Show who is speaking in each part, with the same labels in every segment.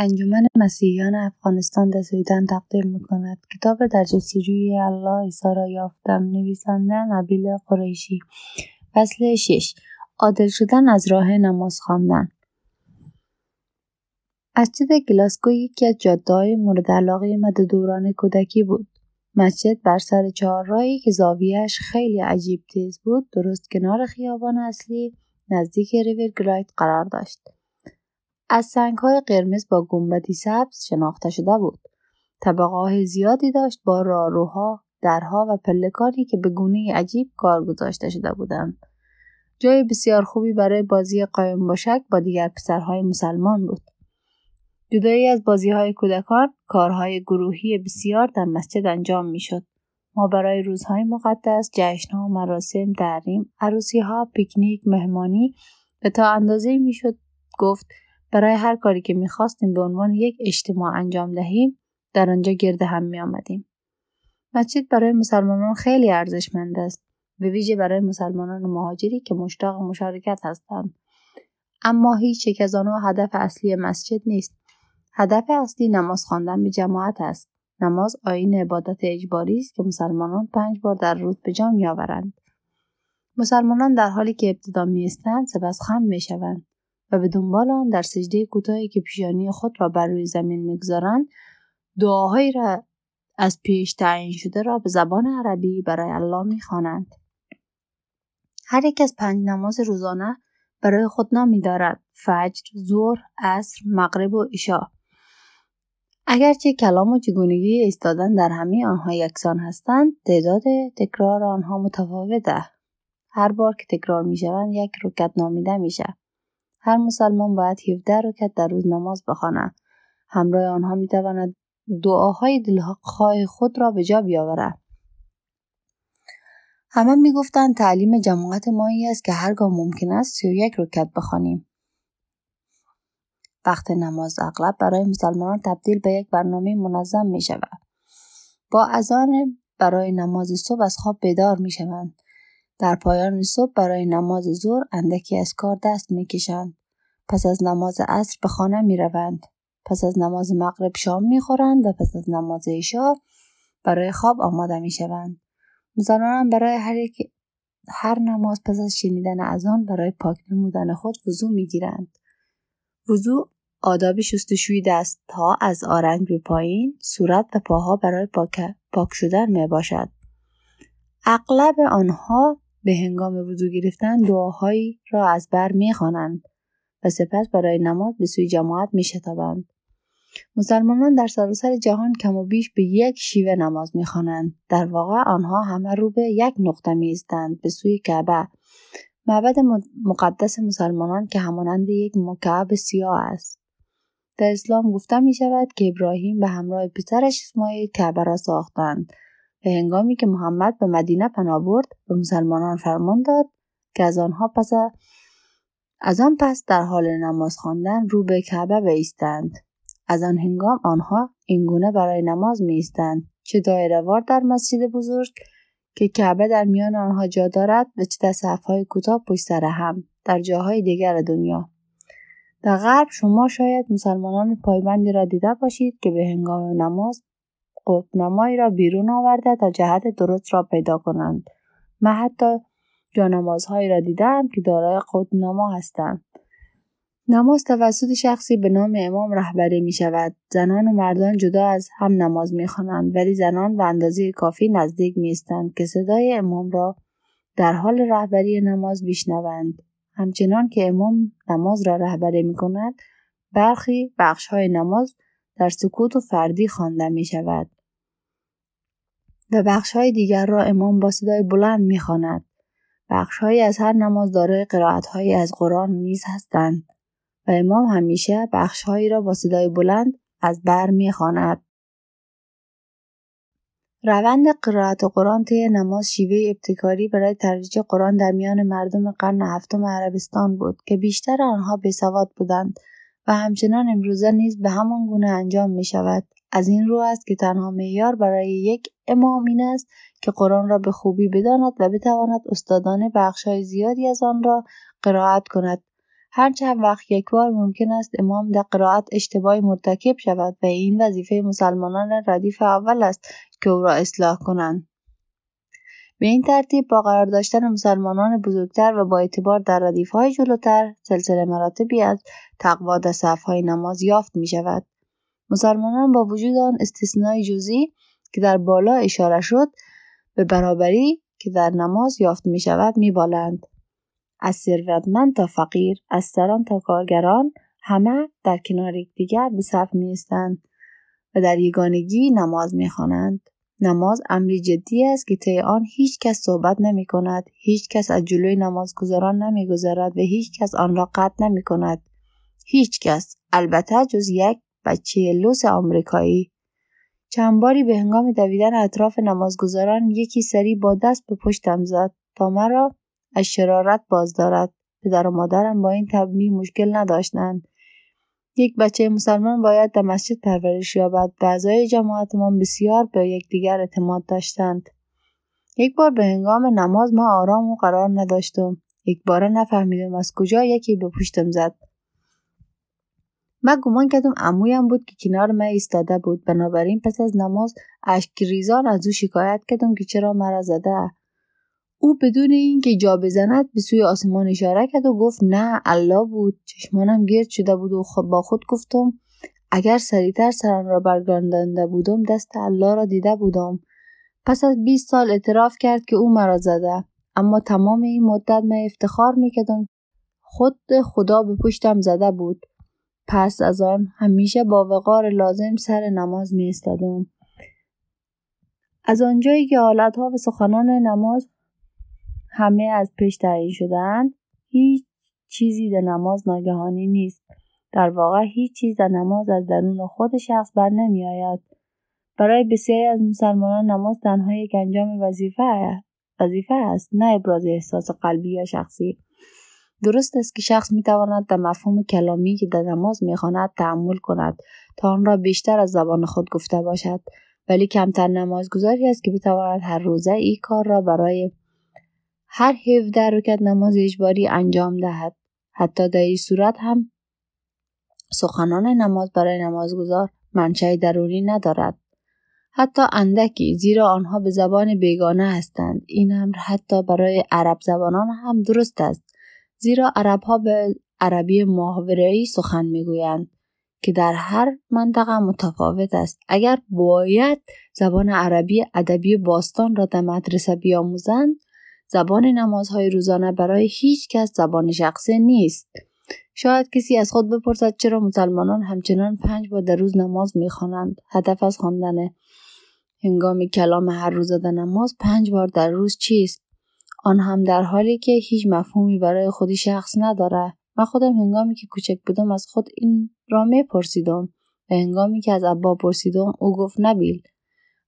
Speaker 1: انجمن مسیحیان افغانستان دسویدن تقدیم می‌کند. کتاب در جستجوی الله عیسی را یافتم. نویسنده نبیل قریشی. فصل شش. عادل شدن از راه نماز خواندن. مسجد گلاسکو یکی از جادههای مورد علاقه مد دوران کودکی بود. مسجد بر سر چهارراهی که زاویهاش خیلی عجیب تیز بود. درست کنار خیابان اصلی نزدیک ریور قرار داشت. از سنگهای قرمز با گنبدی سبز شناخته شده بود. طبقه زیادی داشت با راروها، درها و پلکانی که به گونه عجیب کار گذاشته شده بودند. جای بسیار خوبی برای بازی قایم باشک با دیگر پسرهای مسلمان بود. جدایی از بازی های کودکان، کارهای گروهی بسیار در مسجد انجام می شد. ما برای روزهای مقدس، جشنها، مراسم، دریم، عروسی ها، پیکنیک، مهمانی و تا اندازه می شد گفت برای هر کاری که می‌خواستیم به عنوان یک اجتماع انجام دهیم در آنجا گرد هم می آمدیم. مسجد برای مسلمانان خیلی ارزشمند است. به ویژه برای مسلمانان مهاجری که مشتاق مشارکت هستند. اما هیچ یک از آنها هدف اصلی مسجد نیست. هدف اصلی نماز خواندن به جماعت است. نماز آین عبادت اجباری است که مسلمانان پنج بار در روز به جا میآورند. مسلمانان در حالی که ابتدا میستند سپس خم می‌شوند. و به دنبال آن در سجده کوتاهی که پیشانی خود را بر روی زمین می‌گذارند دعاهایی را از پیش تعیین شده را به زبان عربی برای الله می‌خوانند. هر یک از پنج نماز روزانه برای خود نامی دارد فجر ظهر عصر مغرب و عشا اگرچه کلام و چگونگی ایستادن در همه آنها یکسان هستند تعداد تکرار آنها متفاوته. هر بار که تکرار می‌شوند یک رکت نامیده میشه. هر مسلمان باید 17 رکعت در روز نماز بخواند همراه آنها می‌تواند دعاهای دلخواه خود را به جا بیاورد همه می‌گفتند تعلیم جماعت مایی است که هرگاه ممکن است سی و یک رکت بخوانیم وقت نماز اغلب برای مسلمانان تبدیل به یک برنامه منظم می شود. با اذان برای نماز صبح از خواب بیدار می شوند. در پایان صبح برای نماز ظهر اندکی از کار دست می‌کشند پس از نماز عصر به خانه می روند. پس از نماز مغرب شام می خورند و پس از نماز عشا برای خواب آماده می شوند. مسلمانان برای هر یک هر نماز پس از شنیدن از آن برای پاک نمودن خود وضو می گیرند. وضو آداب شستشوی دست ها از آرنج به پایین صورت و پاها برای پاک, پاک شدن می باشد. اغلب آنها به هنگام وضو گرفتن دعاهایی را از بر می‌خوانند و سپس برای نماز به سوی جماعت میشتابند. مسلمانان در سراسر جهان کم و بیش به یک شیوه نماز می‌خوانند. در واقع آنها همه رو به یک نقطه می‌زدند به سوی کعبه. معبد مقدس مسلمانان که همانند یک مکعب سیاه است. در اسلام گفته می شود که ابراهیم به همراه پسرش اسماعیل کعبه را ساختند. به هنگامی که محمد به مدینه پناه برد به مسلمانان فرمان داد که از آنها پس از آن پس در حال نماز خواندن رو به کعبه بایستند. از آن هنگام آنها اینگونه برای نماز می ایستند چه دایرهوار در مسجد بزرگ که کعبه در میان آنها جا دارد و چه در صفهای کوتاه پشت سر هم در جاهای دیگر دنیا. در غرب شما شاید مسلمانان پایبندی را دیده باشید که به هنگام نماز نمایی را بیرون آورده تا جهت درست را پیدا کنند من حتی جانمازهایی را دیدم که دارای نما هستند نماز توسط شخصی به نام امام رهبری می شود. زنان و مردان جدا از هم نماز می خوانند ولی زنان به اندازه کافی نزدیک می استند که صدای امام را در حال رهبری نماز بشنوند. همچنان که امام نماز را رهبری می کند برخی بخش های نماز در سکوت و فردی خوانده می شود. و بخشهای دیگر را امام با صدای بلند می‌خواند بخشهایی از هر نماز دارای قرائتهایی از قرآن نیز هستند و امام همیشه بخشهایی را با صدای بلند از بر می‌خواند روند قرائت قرآن طی نماز شیوه ابتکاری برای ترویج قرآن در میان مردم قرن هفتم عربستان بود که بیشتر آنها بسواد بودند و همچنان امروزه نیز به همان گونه انجام می شود. از این رو است که تنها معیار برای یک امام این است که قرآن را به خوبی بداند و بتواند استادانه بخشهای زیادی از آن را قرائت کند هر چند وقت یک بار ممکن است امام در قرائت اشتباهی مرتکب شود و این وظیفه مسلمانان ردیف اول است که او را اصلاح کنند به این ترتیب با قرار داشتن مسلمانان بزرگتر و با اعتبار در ردیف های جلوتر سلسله مراتبی از تقوا در صف های نماز یافت می شود. مسلمانان با وجود آن استثنای جزئی که در بالا اشاره شد به برابری که در نماز یافت می شود می بالند. از ثروتمند تا فقیر از سران تا کارگران همه در کنار یکدیگر به صف می و در یگانگی نماز می خوانند. نماز امری جدی است که طی آن هیچ کس صحبت نمی کند هیچ کس از جلوی نمازگزاران نمی گذارد و هیچ کس آن را قطع نمی کند هیچ کس البته جز یک بچه لوس آمریکایی. چند باری به هنگام دویدن اطراف نمازگزاران یکی سری با دست به پشتم زد تا مرا از شرارت باز دارد. پدر و مادرم با این تبمی مشکل نداشتند. یک بچه مسلمان باید در مسجد پرورش یابد. و اعضای جماعتمان بسیار به یکدیگر اعتماد داشتند. یک بار به هنگام نماز ما آرام و قرار نداشتم. یک بار نفهمیدم از کجا یکی به پشتم زد. من گمان کردم عمویم بود که کنار من ایستاده بود. بنابراین پس از نماز اشک ریزان از او شکایت کردم که چرا مرا زده. او بدون اینکه جا بزند به سوی آسمان اشاره کرد و گفت نه الله بود. چشمانم گرد شده بود و خود با خود گفتم اگر سریعتر سرم را برگردانده بودم دست الله را دیده بودم. پس از 20 سال اعتراف کرد که او مرا زده. اما تمام این مدت من افتخار می‌کردم خود خدا به پشتم زده بود. پس از آن همیشه با وقار لازم سر نماز می استادم. از آنجایی که حالتها و سخنان نماز همه از پیش تعیین شدهاند هیچ چیزی در نماز ناگهانی نیست در واقع هیچ چیز در نماز از درون خود شخص بر نمی آید. برای بسیاری از مسلمانان نماز تنها یک انجام وظیفه وظیفه است نه ابراز احساس قلبی یا شخصی درست است که شخص می تواند در مفهوم کلامی که در نماز می خواند تحمل کند تا آن را بیشتر از زبان خود گفته باشد. ولی کمتر نمازگذاری است که بتواند هر روزه این کار را برای هر 17 رکعت نماز اجباری انجام دهد. حتی در این صورت هم سخنان نماز برای نمازگذار منشأ درونی ندارد. حتی اندکی زیرا آنها به زبان بیگانه هستند. این امر حتی برای عرب زبانان هم درست است. زیرا عرب ها به عربی محاوره‌ای سخن می‌گویند که در هر منطقه متفاوت است. اگر باید زبان عربی ادبی باستان را در مدرسه بیاموزند زبان نمازهای روزانه برای هیچ کس زبان شخصی نیست. شاید کسی از خود بپرسد چرا مسلمانان همچنان پنج بار در روز نماز می‌خوانند. هدف از خواندن هنگام کلام هر روز در نماز پنج بار در روز چیست؟ آن هم در حالی که هیچ مفهومی برای خودی شخص نداره من خودم هنگامی که کوچک بودم از خود این را میپرسیدم و هنگامی که از ابا پرسیدم او گفت نبیل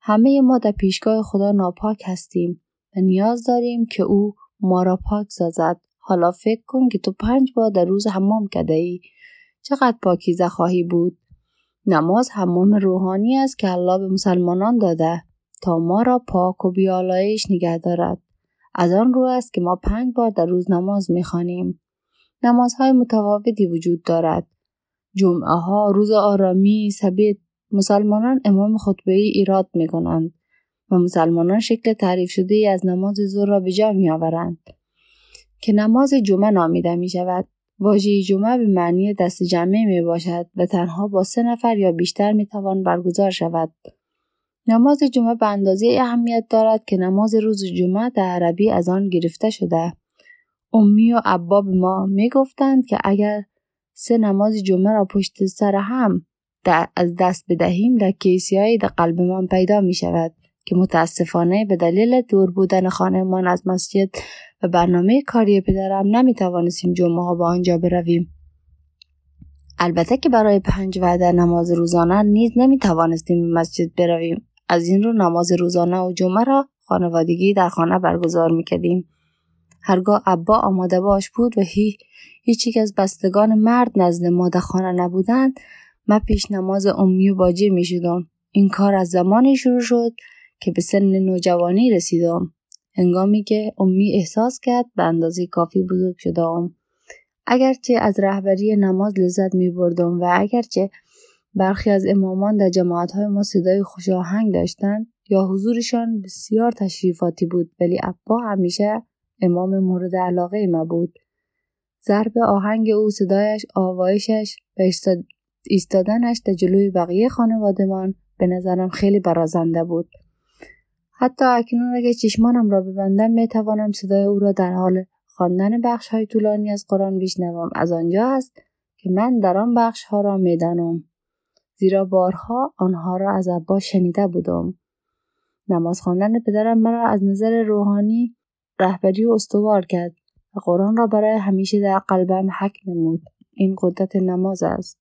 Speaker 1: همه ما در پیشگاه خدا ناپاک هستیم و نیاز داریم که او ما را پاک سازد. حالا فکر کن که تو پنج بار در روز حمام کده ای. چقدر پاکیزه خواهی بود. نماز حمام روحانی است که الله به مسلمانان داده. تا ما را پاک و بیالایش نگه دارد. از آن رو است که ما پنج بار در روز نماز می‌خوانیم نمازهای متفاوتی وجود دارد جمعه ها روز آرامی سبت مسلمانان امام خطبه ای ایراد می کنند و مسلمانان شکل تعریف شده ای از نماز ظهر را به جا می آورند که نماز جمعه نامیده می شود. واژه جمعه به معنی دست جمعه می باشد و تنها با سه نفر یا بیشتر می توان برگزار شود. نماز جمعه به اندازه اهمیت دارد که نماز روز جمعه در عربی از آن گرفته شده. امی و ابا به ما می گفتند که اگر سه نماز جمعه را پشت سر هم از دست بدهیم در کیسی در قلبمان پیدا می شود. که متاسفانه به دلیل دور بودن خانهمان از مسجد و برنامه کاری پدرم نمی توانستیم جمعه ها به آنجا برویم. البته که برای پنج وعده نماز روزانه نیز نمی توانستیم مسجد برویم. از این رو نماز روزانه و جمعه را خانوادگی در خانه برگزار می کردیم. هرگاه ابا آماده باش بود و هی هیچ یک از بستگان مرد نزد ما خانه نبودند من پیش نماز امی و باجی می شدم. این کار از زمانی شروع شد که به سن نوجوانی رسیدم هنگامی که امی احساس کرد به اندازه کافی بزرگ شدم اگرچه از رهبری نماز لذت می بردم و اگرچه برخی از امامان در جماعتهای ما صدای خوشاهنگ داشتند یا حضورشان بسیار تشریفاتی بود ولی ابا همیشه امام مورد علاقه ما بود. ضرب آهنگ او صدایش آوایشش و ایستادنش در جلوی بقیه خانوادمان به نظرم خیلی برازنده بود. حتی اکنون اگه چشمانم را ببندم می توانم صدای او را در حال خواندن بخش های طولانی از قرآن بشنوم. از آنجا است که من در آن بخش ها را می‌دانم. زیرا بارها آنها را از ابا شنیده بودم. نماز خواندن پدرم مرا از نظر روحانی رهبری و استوار کرد و قرآن را برای همیشه در قلبم حک نمود. این قدرت نماز است.